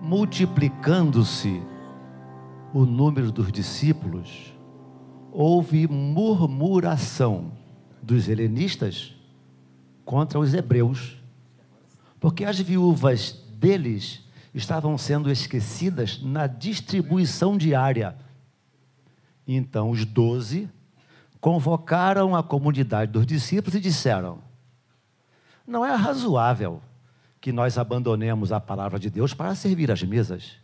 multiplicando-se o número dos discípulos, houve murmuração dos helenistas contra os hebreus, porque as viúvas deles estavam sendo esquecidas na distribuição diária. Então os doze convocaram a comunidade dos discípulos e disseram: Não é razoável que nós abandonemos a palavra de Deus para servir as mesas.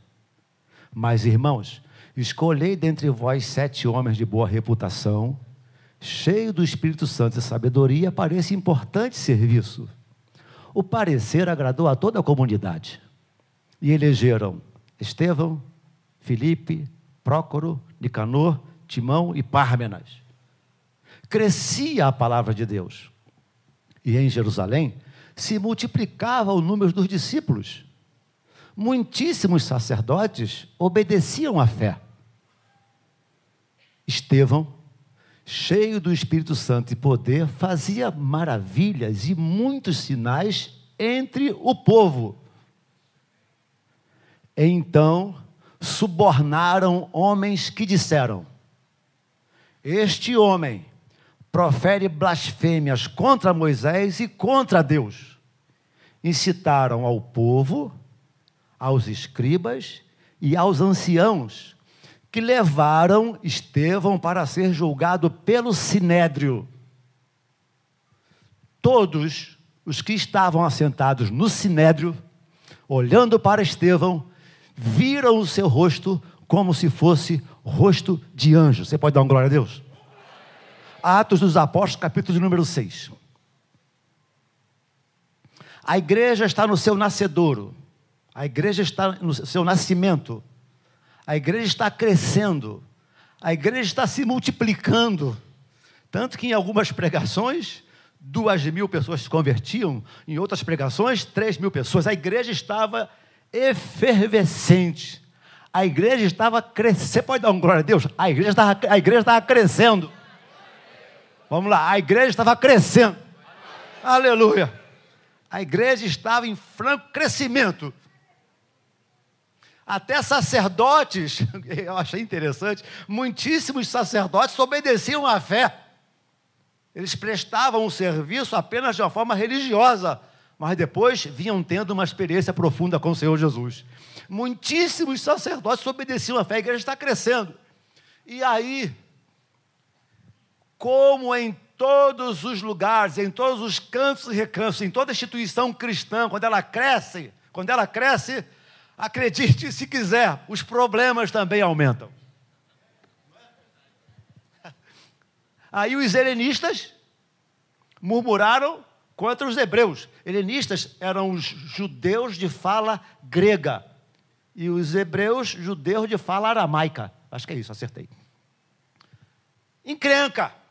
Mas, irmãos, escolhei dentre vós sete homens de boa reputação, cheios do Espírito Santo e sabedoria, para esse importante serviço. O parecer agradou a toda a comunidade. E elegeram Estevão, Filipe, Prócoro, Nicanor, Timão e Pármenas. Crescia a palavra de Deus. E em Jerusalém se multiplicava o número dos discípulos. Muitíssimos sacerdotes obedeciam à fé. Estevão, cheio do Espírito Santo e poder, fazia maravilhas e muitos sinais entre o povo. Então subornaram homens que disseram: Este homem profere blasfêmias contra Moisés e contra Deus. Incitaram ao povo, aos escribas e aos anciãos, que levaram Estevão para ser julgado pelo sinédrio. Todos os que estavam assentados no sinédrio, olhando para Estevão, viram o seu rosto como se fosse rosto de anjo. Você pode dar uma glória a Deus? Atos dos Apóstolos, capítulo de número 6. A igreja está no seu nascedouro, a igreja está no seu nascimento, a igreja está crescendo, a igreja está se multiplicando. Tanto que em algumas pregações, duas mil pessoas se convertiam, em outras pregações, três mil pessoas. A igreja estava efervescente. A igreja estava crescendo. Você pode dar um glória a Deus? A igreja estava, a igreja estava crescendo. Vamos lá, a igreja estava crescendo. Aleluia. A igreja estava em franco crescimento. Até sacerdotes, eu achei interessante, muitíssimos sacerdotes obedeciam à fé. Eles prestavam o serviço apenas de uma forma religiosa, mas depois vinham tendo uma experiência profunda com o Senhor Jesus. Muitíssimos sacerdotes obedeciam à fé, a igreja está crescendo. E aí, como em todos os lugares, em todos os cantos e recantos, em toda instituição cristã, quando ela cresce, quando ela cresce, acredite se quiser, os problemas também aumentam. Aí os helenistas murmuraram contra os hebreus. Helenistas eram os judeus de fala grega e os hebreus judeus de fala aramaica. Acho que é isso, acertei. Encrenca.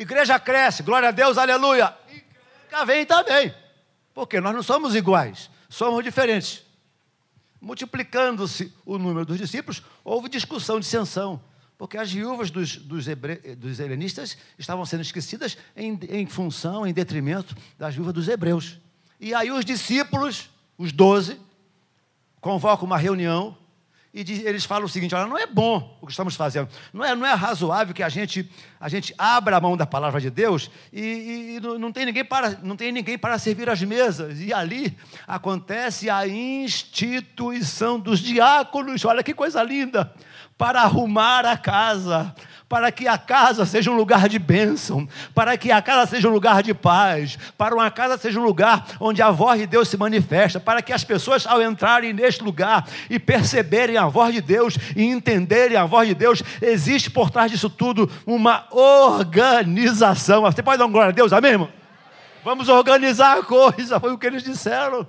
Igreja cresce, glória a Deus, aleluia. Encrenca vem também. Porque nós não somos iguais, somos diferentes. Multiplicando-se o número dos discípulos, houve discussão, dissensão porque as viúvas dos, dos, hebre, dos helenistas estavam sendo esquecidas em, em, função, em detrimento das viúvas dos hebreus. E aí os discípulos, os doze, convocam uma reunião e diz, eles falam o seguinte: olha, não é bom o que estamos fazendo, não é, não é razoável que a gente, a gente abra a mão da palavra de Deus e, e não, tem ninguém para, não tem ninguém para servir as mesas. E ali acontece a instituição dos diáconos, olha que coisa linda. Para arrumar a casa, para que a casa seja um lugar de bênção, para que a casa seja um lugar de paz, para uma casa seja um lugar onde a voz de Deus se manifesta, para que as pessoas, ao entrarem neste lugar e perceberem a voz de Deus e entenderem a voz de Deus, existe por trás disso tudo uma organização. Você pode dar um glória a Deus, amém, irmão? Vamos organizar a coisa, foi o que eles disseram.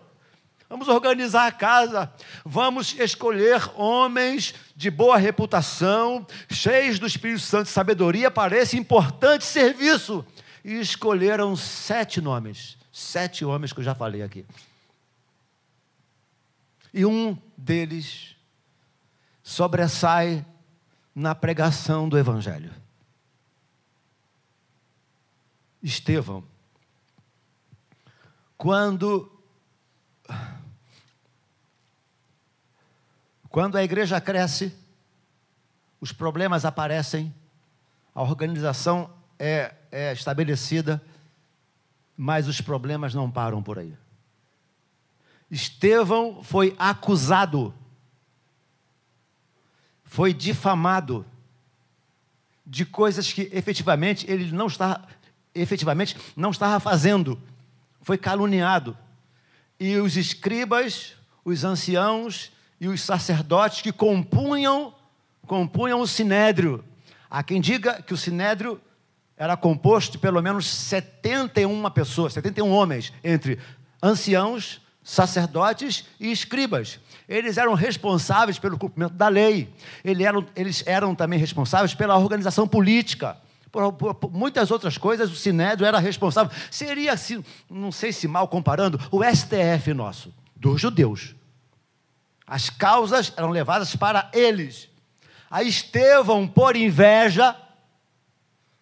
Vamos organizar a casa. Vamos escolher homens de boa reputação, cheios do Espírito Santo e sabedoria para esse importante serviço. E escolheram sete nomes. Sete homens que eu já falei aqui. E um deles sobressai na pregação do Evangelho. Estevão. Quando Quando a igreja cresce, os problemas aparecem, a organização é, é estabelecida, mas os problemas não param por aí. Estevão foi acusado, foi difamado de coisas que efetivamente ele não estava, efetivamente não estava fazendo, foi caluniado. E os escribas, os anciãos e os sacerdotes que compunham, compunham o sinédrio. Há quem diga que o sinédrio era composto de pelo menos 71 pessoas, 71 homens, entre anciãos, sacerdotes e escribas. Eles eram responsáveis pelo cumprimento da lei. Eles eram, eles eram também responsáveis pela organização política. Por, por, por, muitas outras coisas, o Sinédrio era responsável. Seria, assim, não sei se mal comparando, o STF nosso, dos judeus. As causas eram levadas para eles. A Estevão, por inveja,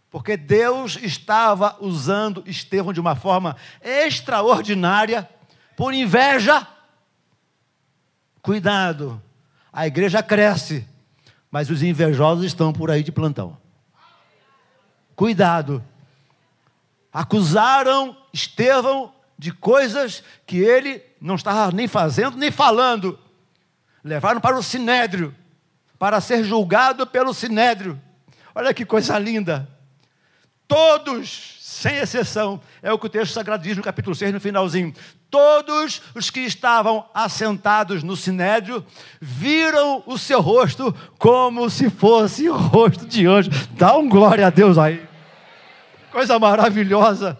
porque Deus estava usando Estevão de uma forma extraordinária, por inveja. Cuidado, a igreja cresce, mas os invejosos estão por aí de plantão. Cuidado. Acusaram Estevão de coisas que ele não estava nem fazendo nem falando. Levaram para o sinédrio, para ser julgado pelo sinédrio. Olha que coisa linda. Todos, sem exceção, é o que o texto sagrado diz no capítulo 6, no finalzinho. Todos os que estavam assentados no sinédrio viram o seu rosto como se fosse o rosto de anjo. Dá um glória a Deus aí. Coisa maravilhosa.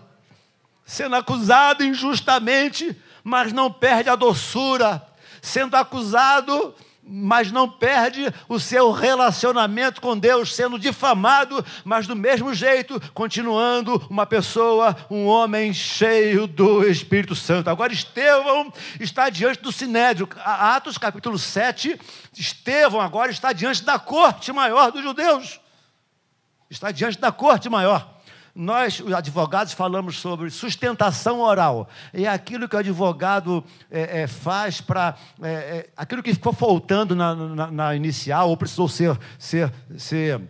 Sendo acusado injustamente, mas não perde a doçura. Sendo acusado mas não perde o seu relacionamento com Deus, sendo difamado, mas do mesmo jeito, continuando uma pessoa, um homem cheio do Espírito Santo. Agora, Estevão está diante do Sinédrio, Atos capítulo 7. Estevão agora está diante da corte maior dos judeus, está diante da corte maior nós, os advogados, falamos sobre sustentação oral. É aquilo que o advogado é, é, faz para. É, é, aquilo que ficou faltando na, na, na, inicial, ou precisou ser, ser, ser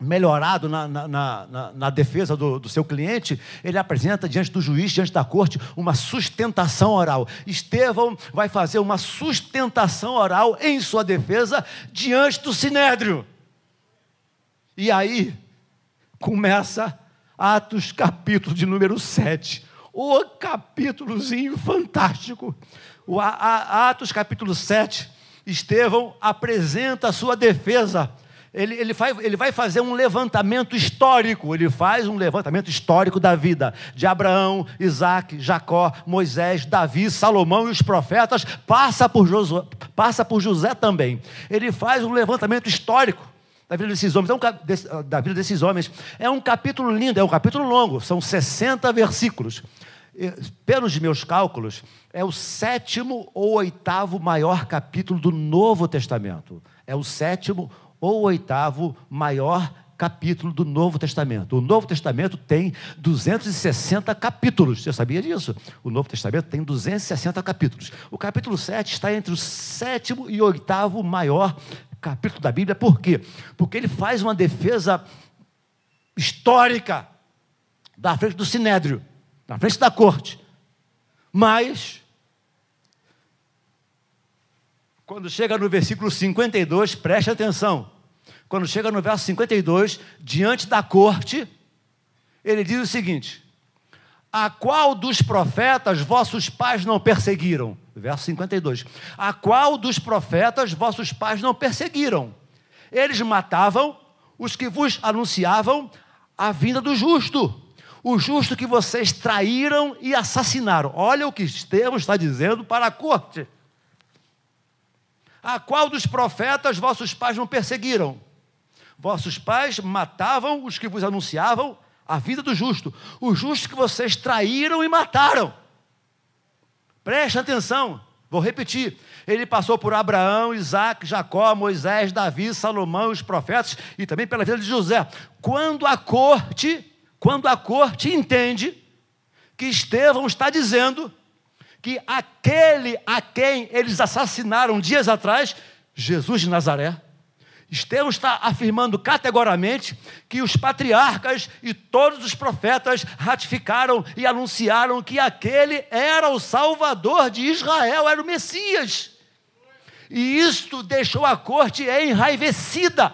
melhorado na, na, na, na defesa do, do, seu cliente, ele apresenta diante do juiz, diante da corte, uma sustentação oral. Estevão vai fazer uma sustentação oral em sua defesa diante do sinédrio. E aí começa Atos, capítulo de número 7. O capítulozinho fantástico. O Atos, capítulo 7. Estevão apresenta a sua defesa. Ele, ele, vai, ele vai fazer um levantamento histórico. Ele faz um levantamento histórico da vida de Abraão, Isaac, Jacó, Moisés, Davi, Salomão e os profetas. Passa por, Josué, passa por José também. Ele faz um levantamento histórico da vida desses homens, é um, da vida desses homens. É um capítulo lindo, é um capítulo longo, são 60 versículos. Pelos meus cálculos, é o sétimo ou oitavo maior capítulo do Novo Testamento. É o sétimo ou oitavo maior capítulo do Novo Testamento. O Novo Testamento tem 260 capítulos. Você sabia disso? O Novo Testamento tem 260 capítulos. O capítulo 7 está entre o sétimo e oitavo maior capítulo da Bíblia, por quê? Porque ele faz uma defesa histórica da frente do sinédrio, na frente da corte. Mas, quando chega no versículo 52, preste atenção. Quando chega no verso 52, diante da corte, ele diz o seguinte: A qual dos profetas vossos pais não perseguiram? verso 52. A qual dos profetas vossos pais não perseguiram? Eles matavam os que vos anunciavam a vinda do justo, o justo que vocês traíram e assassinaram. Olha o que Estevão está dizendo para a corte. A qual dos profetas vossos pais não perseguiram? Vossos pais matavam os que vos anunciavam a vida do justo, o justo que vocês traíram e mataram. Preste atenção, vou repetir. Ele passou por Abraão, Isaac, Jacó, Moisés, Davi, Salomão, os profetas e também pela vida de José. Quando a corte, quando a corte entende que Estevão está dizendo que aquele a quem eles assassinaram dias atrás, Jesus de Nazaré. Estevão está afirmando categoricamente que os patriarcas e todos os profetas ratificaram e anunciaram que aquele era o Salvador de Israel, era o Messias. E isto deixou a corte enraivecida.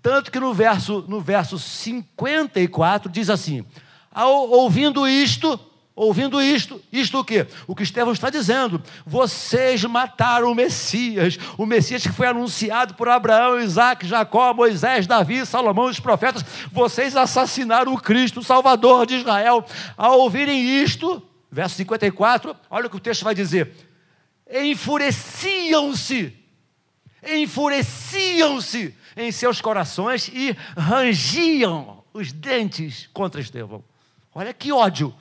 Tanto que no verso, no verso 54 diz assim: ouvindo isto, Ouvindo isto, isto o quê? O que Estevão está dizendo. Vocês mataram o Messias, o Messias que foi anunciado por Abraão, Isaac, Jacó, Moisés, Davi, Salomão e os profetas. Vocês assassinaram o Cristo, o Salvador de Israel. Ao ouvirem isto, verso 54, olha o que o texto vai dizer. Enfureciam-se, enfureciam-se em seus corações e rangiam os dentes contra Estevão. Olha que ódio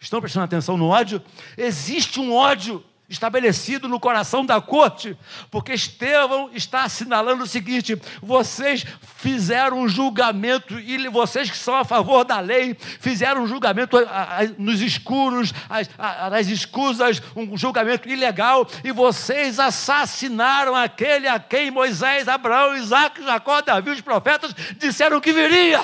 Estão prestando atenção no ódio? Existe um ódio estabelecido no coração da corte, porque Estevão está assinalando o seguinte: vocês fizeram um julgamento, e vocês que são a favor da lei, fizeram um julgamento nos escuros, nas escusas, um julgamento ilegal, e vocês assassinaram aquele a quem Moisés, Abraão, Isaac, Jacó, Davi, os profetas disseram que viria.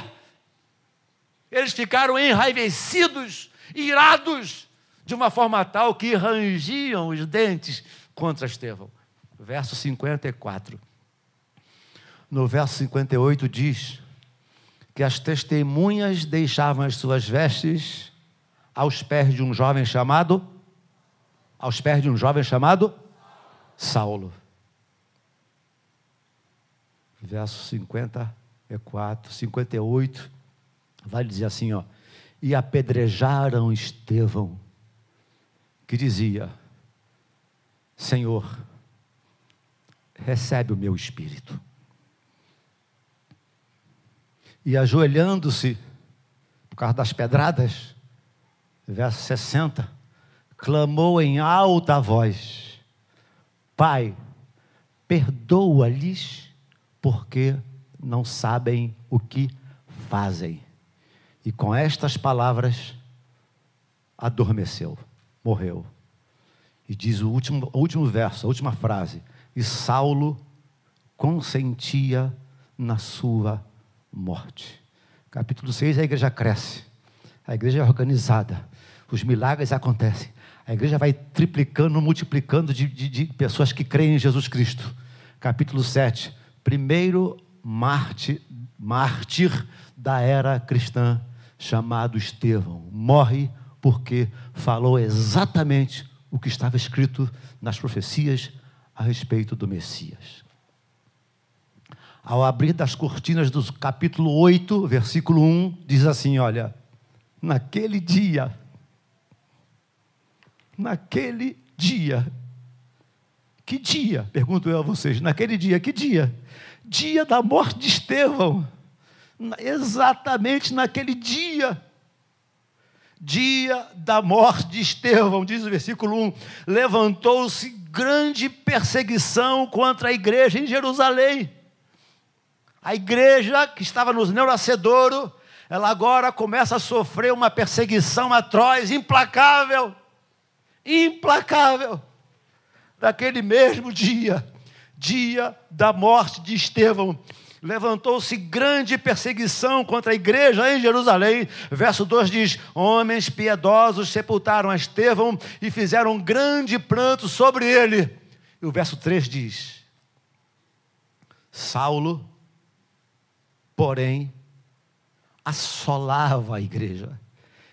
Eles ficaram enraivecidos irados, de uma forma tal que rangiam os dentes contra Estevão. Verso 54. No verso 58 diz que as testemunhas deixavam as suas vestes aos pés de um jovem chamado aos pés de um jovem chamado Saulo. Verso 54, 58 vai dizer assim, ó: e apedrejaram Estevão, que dizia: Senhor, recebe o meu espírito. E ajoelhando-se, por causa das pedradas, verso 60, clamou em alta voz: Pai, perdoa-lhes, porque não sabem o que fazem. E com estas palavras, adormeceu, morreu. E diz o último, o último verso, a última frase: E Saulo consentia na sua morte. Capítulo 6, a igreja cresce, a igreja é organizada, os milagres acontecem, a igreja vai triplicando, multiplicando de, de, de pessoas que creem em Jesus Cristo. Capítulo 7, primeiro mártir, mártir da era cristã chamado Estevão. Morre porque falou exatamente o que estava escrito nas profecias a respeito do Messias. Ao abrir das cortinas do capítulo 8, versículo 1, diz assim: Olha, naquele dia, naquele dia, que dia? Pergunto eu a vocês, naquele dia, que dia? Dia da morte de Estevão exatamente naquele dia, dia da morte de Estevão, diz o versículo 1: levantou-se grande perseguição contra a igreja em Jerusalém. A igreja que estava no Neuracedouro, ela agora começa a sofrer uma perseguição atroz, implacável, implacável. Daquele mesmo dia, dia da morte de Estevão, levantou-se grande perseguição contra a igreja em Jerusalém. Verso 2 diz: Homens piedosos sepultaram a Estevão e fizeram um grande pranto sobre ele. E o verso 3 diz: Saulo, porém, assolava a igreja.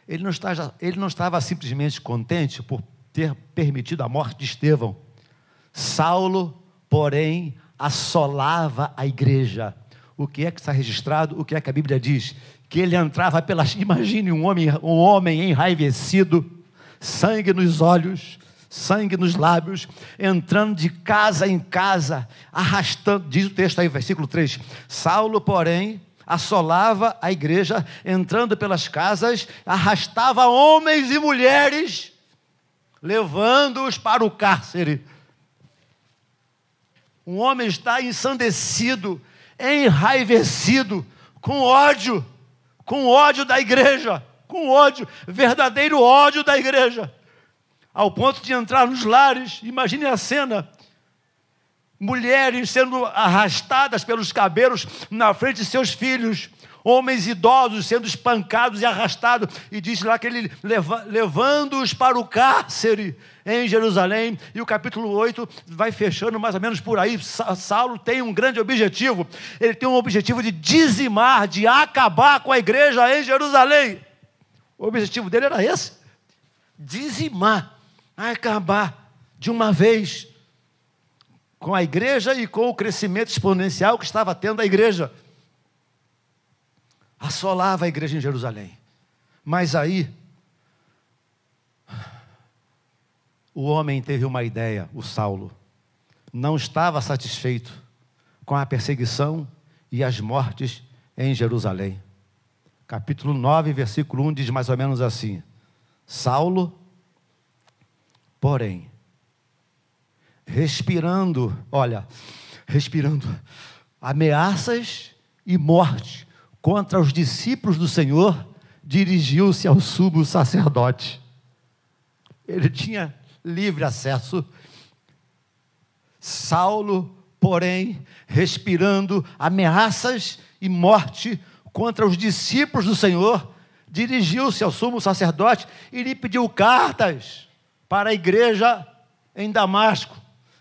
Ele não, estava, ele não estava simplesmente contente por ter permitido a morte de Estevão. Saulo, porém, assolava a igreja o que é que está registrado, o que é que a Bíblia diz? Que ele entrava pelas. Imagine um homem, um homem enraivecido, sangue nos olhos, sangue nos lábios, entrando de casa em casa, arrastando, diz o texto aí, versículo 3. Saulo, porém, assolava a igreja, entrando pelas casas, arrastava homens e mulheres, levando-os para o cárcere. Um homem está ensandecido, enraivecido, com ódio, com ódio da igreja, com ódio, verdadeiro ódio da igreja, ao ponto de entrar nos lares, imagine a cena, mulheres sendo arrastadas pelos cabelos na frente de seus filhos, homens idosos sendo espancados e arrastados, e diz lá que ele leva, levando-os para o cárcere em Jerusalém, e o capítulo 8 vai fechando mais ou menos por aí. Saulo tem um grande objetivo, ele tem um objetivo de dizimar, de acabar com a igreja em Jerusalém. O objetivo dele era esse: dizimar, acabar de uma vez com a igreja e com o crescimento exponencial que estava tendo a igreja assolava a igreja em Jerusalém. Mas aí, o homem teve uma ideia, o Saulo. Não estava satisfeito com a perseguição e as mortes em Jerusalém. Capítulo 9, versículo 1 diz mais ou menos assim: Saulo, porém, respirando, olha, respirando ameaças e morte contra os discípulos do Senhor, dirigiu-se ao sumo sacerdote. Ele tinha livre acesso. Saulo, porém, respirando ameaças e morte contra os discípulos do Senhor, dirigiu-se ao sumo sacerdote e lhe pediu cartas para a igreja em Damasco,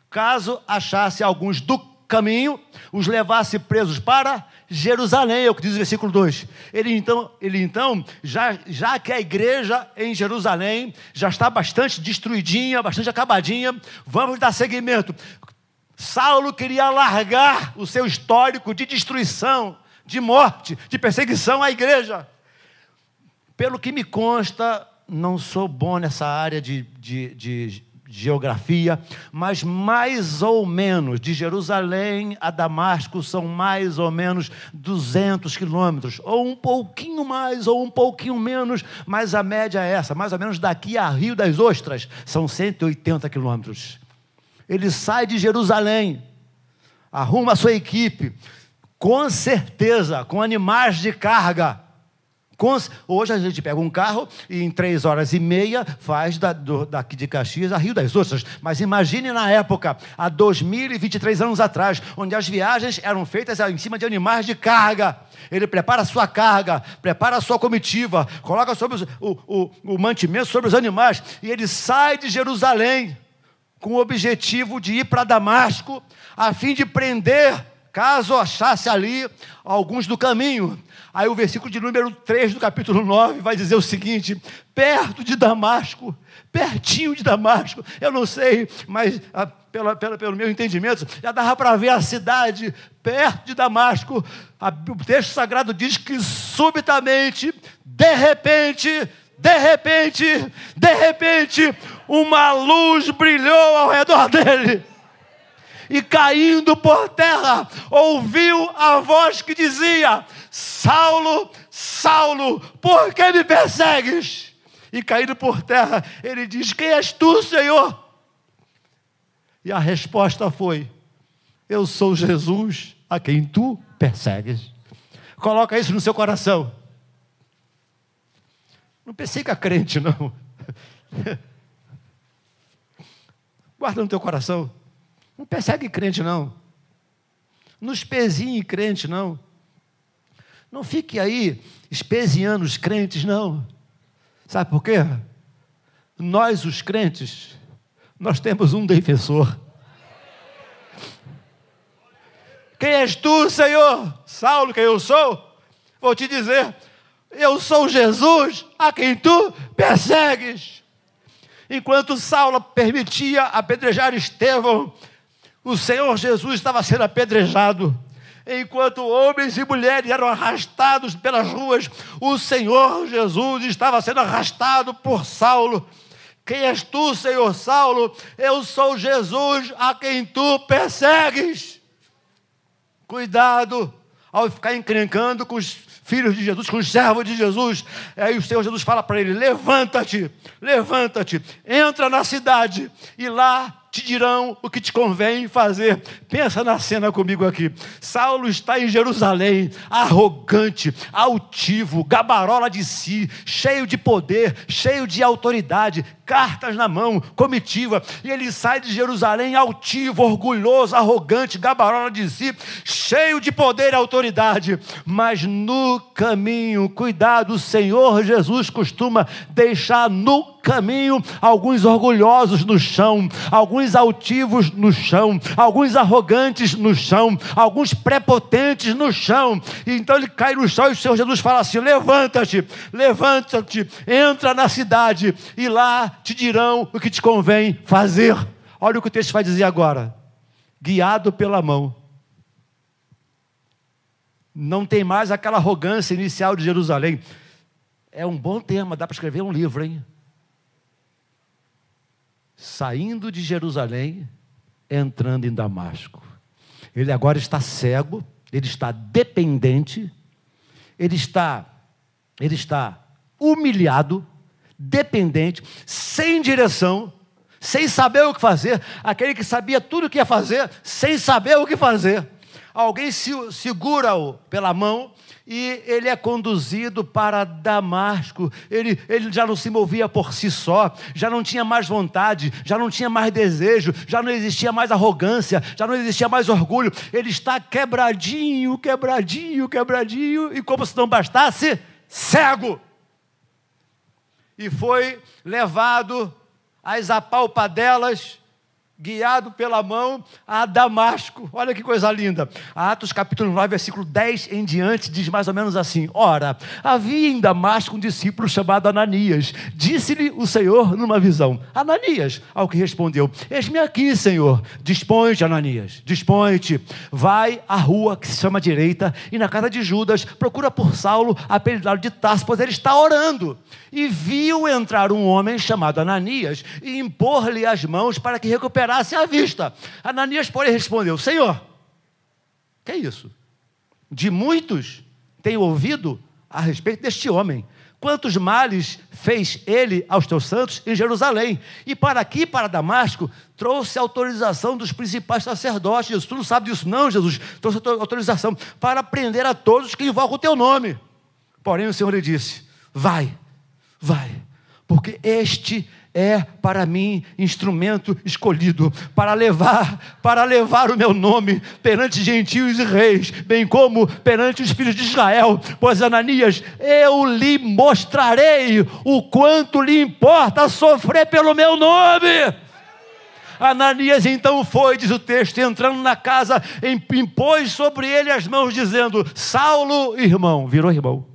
caso achasse alguns do caminho, os levasse presos para Jerusalém, é o que diz o versículo 2. Ele então, ele então já, já que a igreja em Jerusalém já está bastante destruidinha, bastante acabadinha, vamos dar seguimento. Saulo queria largar o seu histórico de destruição, de morte, de perseguição à igreja. Pelo que me consta, não sou bom nessa área de, de, de geografia, mas mais ou menos, de Jerusalém a Damasco são mais ou menos 200 quilômetros, ou um pouquinho mais, ou um pouquinho menos, mas a média é essa, mais ou menos daqui a Rio das Ostras, são 180 quilômetros. Ele sai de Jerusalém, arruma a sua equipe, com certeza, com animais de carga, Hoje a gente pega um carro e em três horas e meia faz da, do, daqui de Caxias a Rio das Ostras. Mas imagine na época, há 2023 anos atrás, onde as viagens eram feitas em cima de animais de carga. Ele prepara a sua carga, prepara a sua comitiva, coloca sobre os, o, o, o mantimento sobre os animais e ele sai de Jerusalém com o objetivo de ir para Damasco, a fim de prender caso achasse ali alguns do caminho. Aí o versículo de número 3 do capítulo 9 vai dizer o seguinte: perto de Damasco, pertinho de Damasco, eu não sei, mas ah, pela, pela, pelo meu entendimento, já dava para ver a cidade perto de Damasco. A, o texto sagrado diz que subitamente, de repente, de repente, de repente, uma luz brilhou ao redor dele e caindo por terra, ouviu a voz que dizia: Saulo, Saulo, por que me persegues? E caindo por terra, ele diz: Quem és tu, Senhor? E a resposta foi: Eu sou Jesus a quem tu persegues. Coloca isso no seu coração. Não persiga crente, não. Guarda no teu coração. Não persegue crente, não. Não espezinhe crente, não. Não fique aí espezinhando os crentes, não. Sabe por quê? Nós, os crentes, nós temos um defensor. Quem és tu, Senhor? Saulo, quem eu sou? Vou te dizer, eu sou Jesus a quem tu persegues. Enquanto Saulo permitia apedrejar Estevão, o Senhor Jesus estava sendo apedrejado. Enquanto homens e mulheres eram arrastados pelas ruas, o Senhor Jesus estava sendo arrastado por Saulo. Quem és tu, Senhor Saulo? Eu sou Jesus a quem tu persegues. Cuidado ao ficar encrencando com os filhos de Jesus, com os servos de Jesus. Aí o Senhor Jesus fala para ele: levanta-te, levanta-te, entra na cidade e lá te dirão o que te convém fazer. Pensa na cena comigo aqui. Saulo está em Jerusalém, arrogante, altivo, gabarola de si, cheio de poder, cheio de autoridade, cartas na mão, comitiva, e ele sai de Jerusalém altivo, orgulhoso, arrogante, gabarola de si, cheio de poder e autoridade. Mas no caminho, cuidado, o Senhor Jesus costuma deixar no caminho alguns orgulhosos no chão, alguns altivos no chão, alguns arrogantes no chão, alguns prepotentes no chão. E então ele cai no chão e o Senhor Jesus fala assim: levanta-te, levanta-te, entra na cidade e lá te dirão o que te convém fazer. Olha o que o texto vai dizer agora. Guiado pela mão. Não tem mais aquela arrogância inicial de Jerusalém. É um bom tema, dá para escrever um livro, hein? Saindo de Jerusalém, entrando em Damasco. Ele agora está cego, ele está dependente, ele está ele está humilhado, dependente, sem direção, sem saber o que fazer, aquele que sabia tudo o que ia fazer, sem saber o que fazer. Alguém segura-o pela mão e ele é conduzido para Damasco. Ele, ele já não se movia por si só, já não tinha mais vontade, já não tinha mais desejo, já não existia mais arrogância, já não existia mais orgulho. Ele está quebradinho, quebradinho, quebradinho, e como se não bastasse, cego e foi levado às apalpadelas guiado pela mão a Damasco. Olha que coisa linda. Atos capítulo 9, versículo 10 em diante, diz mais ou menos assim: Ora, havia em Damasco um discípulo chamado Ananias. Disse-lhe o Senhor numa visão: Ananias, ao que respondeu: Eis-me aqui, Senhor. Dispõe-te, Ananias, dispõe-te. Vai à rua que se chama direita e na casa de Judas, procura por Saulo, apelidado de Tarso, pois ele está orando. E viu entrar um homem chamado Ananias e impor-lhe as mãos para que recuperasse recuperasse a vista. Ananias, porém, respondeu: Senhor, que é isso? De muitos tenho ouvido a respeito deste homem. Quantos males fez ele aos teus santos em Jerusalém? E para aqui, para Damasco, trouxe autorização dos principais sacerdotes. Jesus, tu não sabe disso, não, Jesus? Trouxe autorização para prender a todos que invocam o teu nome. Porém, o Senhor lhe disse: Vai, vai, porque este é para mim instrumento escolhido para levar, para levar o meu nome perante gentios e reis, bem como perante os filhos de Israel. Pois Ananias, eu lhe mostrarei o quanto lhe importa sofrer pelo meu nome. Ananias então foi, diz o texto, entrando na casa, impôs sobre ele as mãos, dizendo: Saulo, irmão, virou irmão.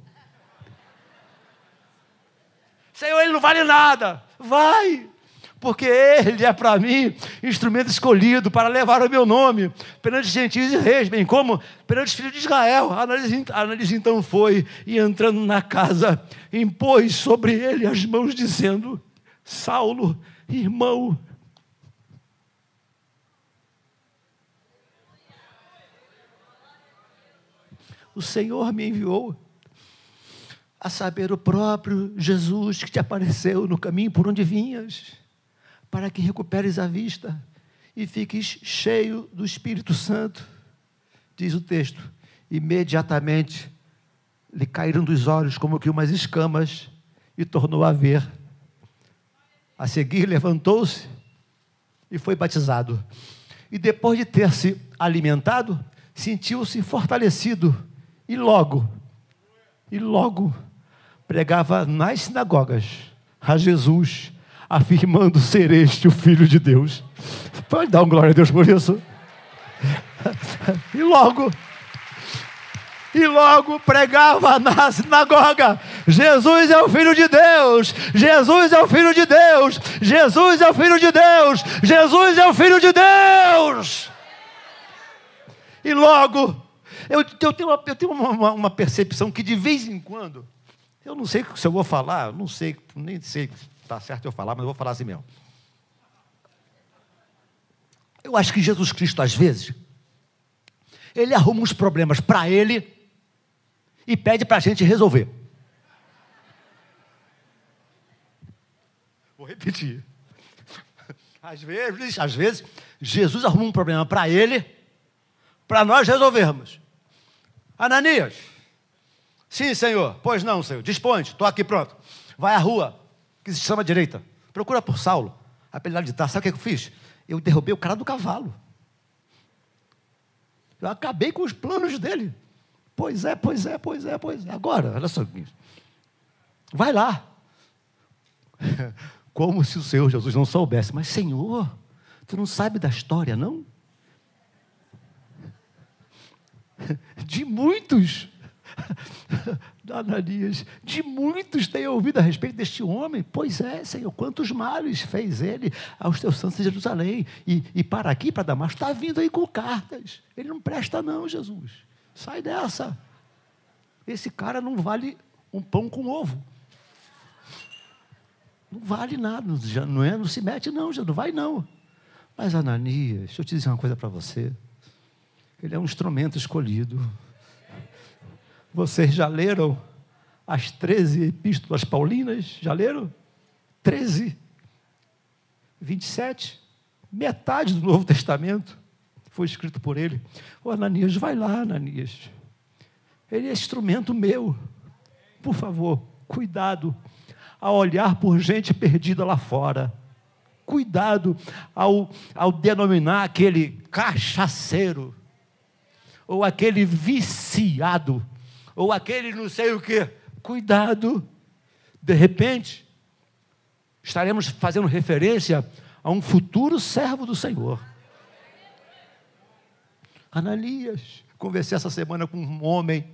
Senhor, ele não vale nada. Vai, porque ele é para mim instrumento escolhido para levar o meu nome perante gentios e reis, bem como perante os filhos de Israel. Analise então foi e entrando na casa, impôs sobre ele as mãos, dizendo: Saulo, irmão. O Senhor me enviou a saber, o próprio Jesus que te apareceu no caminho por onde vinhas, para que recuperes a vista e fiques cheio do Espírito Santo. Diz o texto: imediatamente lhe caíram dos olhos como que umas escamas e tornou a ver. A seguir, levantou-se e foi batizado. E depois de ter se alimentado, sentiu-se fortalecido. E logo, e logo, pregava nas sinagogas a Jesus, afirmando ser este o Filho de Deus. Pode dar um glória a Deus por isso? E logo, e logo pregava na sinagoga: Jesus é o Filho de Deus, Jesus é o Filho de Deus, Jesus é o Filho de Deus, Jesus é o Filho de Deus. E logo, eu, eu tenho, uma, eu tenho uma, uma percepção que de vez em quando, eu não sei se eu vou falar, não sei, nem sei se está certo eu falar, mas eu vou falar assim mesmo. Eu acho que Jesus Cristo, às vezes, ele arruma uns problemas para ele e pede para a gente resolver. Vou repetir. Às vezes, às vezes, Jesus arruma um problema para ele, para nós resolvermos. Ananias, sim, Senhor. Pois não, Senhor. Dispõe, estou aqui pronto. Vai à rua, que se chama direita. Procura por Saulo, apelidado de Tarso. Sabe o que eu fiz? Eu derrubei o cara do cavalo. Eu acabei com os planos dele. Pois é, pois é, pois é, pois é. Agora, olha só. Vai lá. Como se o Senhor Jesus não soubesse. Mas, Senhor, tu não sabe da história, não? De muitos. Ananias, de muitos têm ouvido a respeito deste homem. Pois é, Senhor, quantos males fez ele aos teus santos de Jerusalém. E, e para aqui, para Damasco, está vindo aí com cartas. Ele não presta, não, Jesus. Sai dessa. Esse cara não vale um pão com ovo. Não vale nada, não, é, não se mete, não, já não vai, não. Mas Ananias, deixa eu te dizer uma coisa para você. Ele é um instrumento escolhido. Vocês já leram as 13 epístolas paulinas? Já leram? 13. 27. Metade do Novo Testamento foi escrito por ele. Ô Ananias, vai lá, Ananias. Ele é instrumento meu. Por favor, cuidado ao olhar por gente perdida lá fora. Cuidado ao, ao denominar aquele cachaceiro, ou aquele viciado ou aquele não sei o que. Cuidado, de repente, estaremos fazendo referência a um futuro servo do Senhor. Ananias, conversei essa semana com um homem,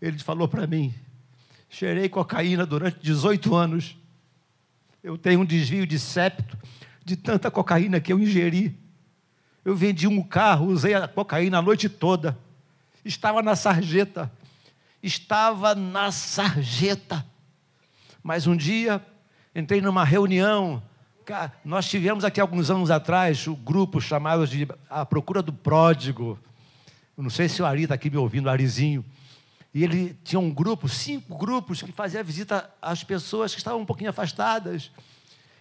ele falou para mim: cheirei cocaína durante 18 anos, eu tenho um desvio de septo de tanta cocaína que eu ingeri. Eu vendi um carro, usei a cocaína a noite toda, estava na sarjeta, estava na sarjeta. Mas um dia entrei numa reunião. Nós tivemos aqui alguns anos atrás o um grupo chamado de A Procura do Pródigo. Não sei se o Ari está aqui me ouvindo, Arizinho. E ele tinha um grupo, cinco grupos, que fazia visita às pessoas que estavam um pouquinho afastadas.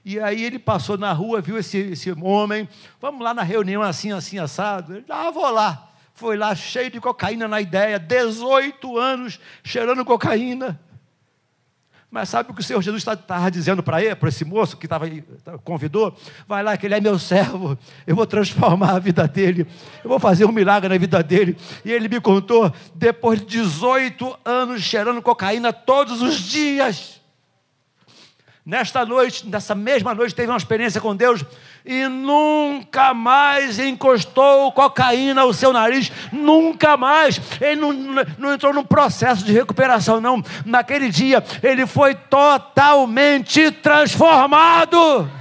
E aí ele passou na rua, viu esse, esse homem, vamos lá na reunião assim, assim, assado. Ele, ah, vou lá foi lá cheio de cocaína na ideia, 18 anos cheirando cocaína. Mas sabe o que o Senhor Jesus estava dizendo para ele, para esse moço que estava convidou? Vai lá, que ele é meu servo, eu vou transformar a vida dele, eu vou fazer um milagre na vida dele. E ele me contou, depois de 18 anos cheirando cocaína todos os dias, Nesta noite, nessa mesma noite, teve uma experiência com Deus e nunca mais encostou cocaína ao seu nariz, nunca mais. Ele não, não entrou num processo de recuperação, não. Naquele dia, ele foi totalmente transformado.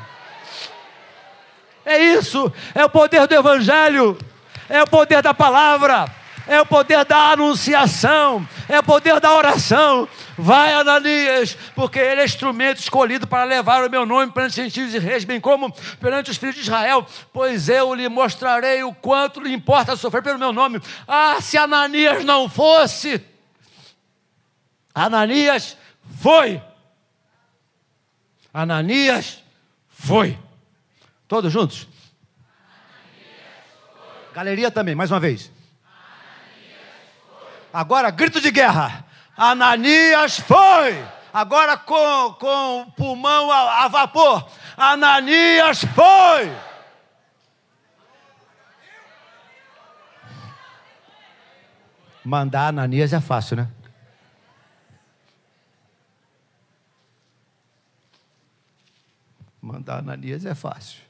É isso, é o poder do Evangelho, é o poder da palavra é o poder da anunciação, é o poder da oração. Vai, Ananias, porque ele é instrumento escolhido para levar o meu nome perante os gentios e reis, bem como perante os filhos de Israel, pois eu lhe mostrarei o quanto lhe importa sofrer pelo meu nome. Ah, se Ananias não fosse, Ananias foi. Ananias foi. Todos juntos? Galeria também, mais uma vez. Agora, grito de guerra. Ananias foi. Agora com, com pulmão a, a vapor. Ananias foi. Mandar Ananias é fácil, né? Mandar Ananias é fácil.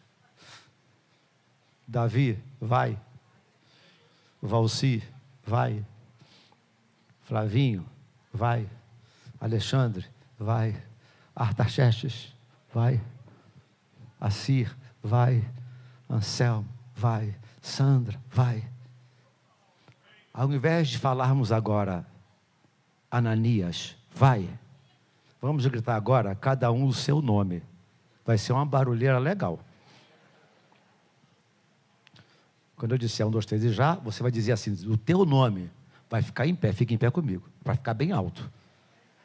Davi, vai. Valci, vai. Flavinho, vai. Alexandre, vai. Artaxerxes, vai. Assir, vai. Anselmo, vai. Sandra, vai. Ao invés de falarmos agora, Ananias, vai. Vamos gritar agora, cada um o seu nome. Vai ser uma barulheira legal. Quando eu disser um, dois, três e já, você vai dizer assim, o teu nome. Vai ficar em pé, fica em pé comigo, para ficar bem alto.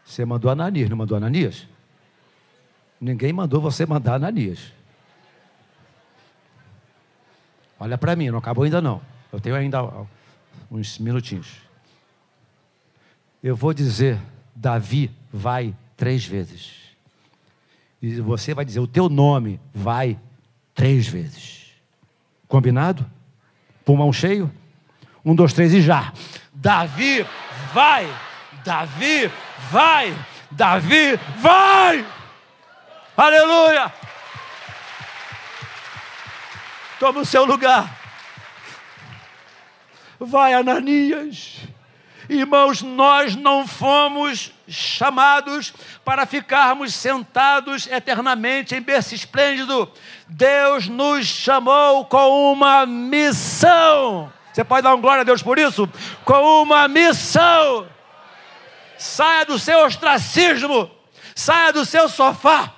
Você mandou Ananias, não mandou Ananias? Ninguém mandou você mandar Ananias. Olha para mim, não acabou ainda não. Eu tenho ainda uns minutinhos. Eu vou dizer, Davi vai três vezes. E você vai dizer, o teu nome vai três vezes. Combinado? Pulmão cheio? Um, dois, três e já. Davi vai! Davi vai! Davi vai! Aleluia! Toma o seu lugar. Vai, Ananias. Irmãos, nós não fomos chamados para ficarmos sentados eternamente em berço esplêndido. Deus nos chamou com uma missão. Você pode dar um glória a Deus por isso? Com uma missão. Saia do seu ostracismo, saia do seu sofá,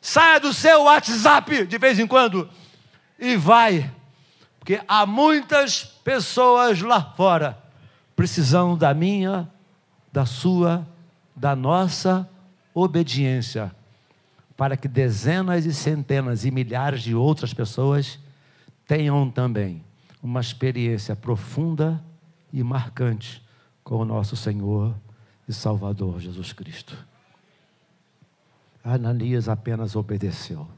saia do seu WhatsApp de vez em quando. E vai, porque há muitas pessoas lá fora precisando da minha, da sua, da nossa obediência, para que dezenas e centenas e milhares de outras pessoas tenham também uma experiência profunda e marcante com o nosso Senhor e Salvador Jesus Cristo. Ananias apenas obedeceu.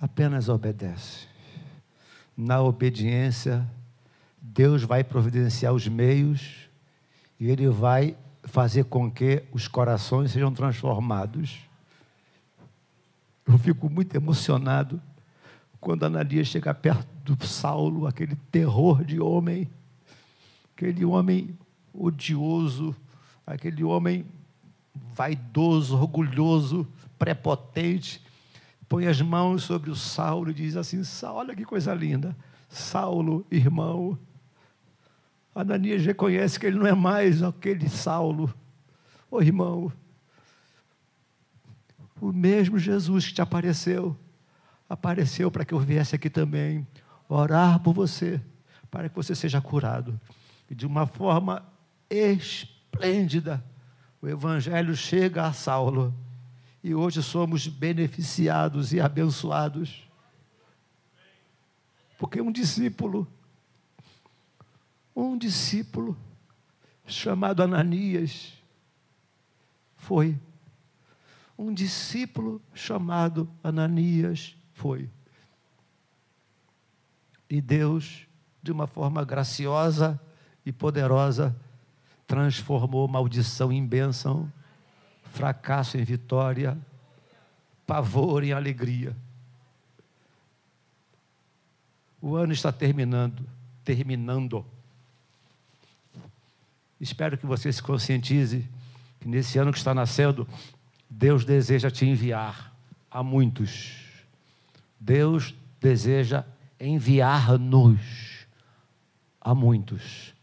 Apenas obedece. Na obediência, Deus vai providenciar os meios e Ele vai fazer com que os corações sejam transformados. Eu fico muito emocionado quando Ananias chega perto do Saulo, aquele terror de homem, aquele homem odioso, aquele homem vaidoso, orgulhoso, prepotente, põe as mãos sobre o Saulo e diz assim: olha que coisa linda, Saulo, irmão. Ananias reconhece que ele não é mais aquele Saulo, ô irmão. O mesmo Jesus que te apareceu apareceu para que eu viesse aqui também orar por você, para que você seja curado. E de uma forma esplêndida, o Evangelho chega a Saulo. E hoje somos beneficiados e abençoados. Porque um discípulo, um discípulo chamado Ananias, foi. Um discípulo chamado Ananias foi. E Deus, de uma forma graciosa e poderosa, transformou maldição em bênção, fracasso em vitória, pavor em alegria. O ano está terminando, terminando. Espero que você se conscientize que nesse ano que está nascendo, Deus deseja te enviar a muitos Deus deseja enviar-nos a muitos,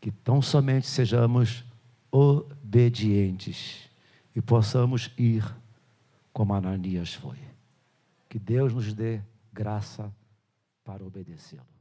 que tão somente sejamos obedientes e possamos ir como Ananias foi. Que Deus nos dê graça para obedecê-lo.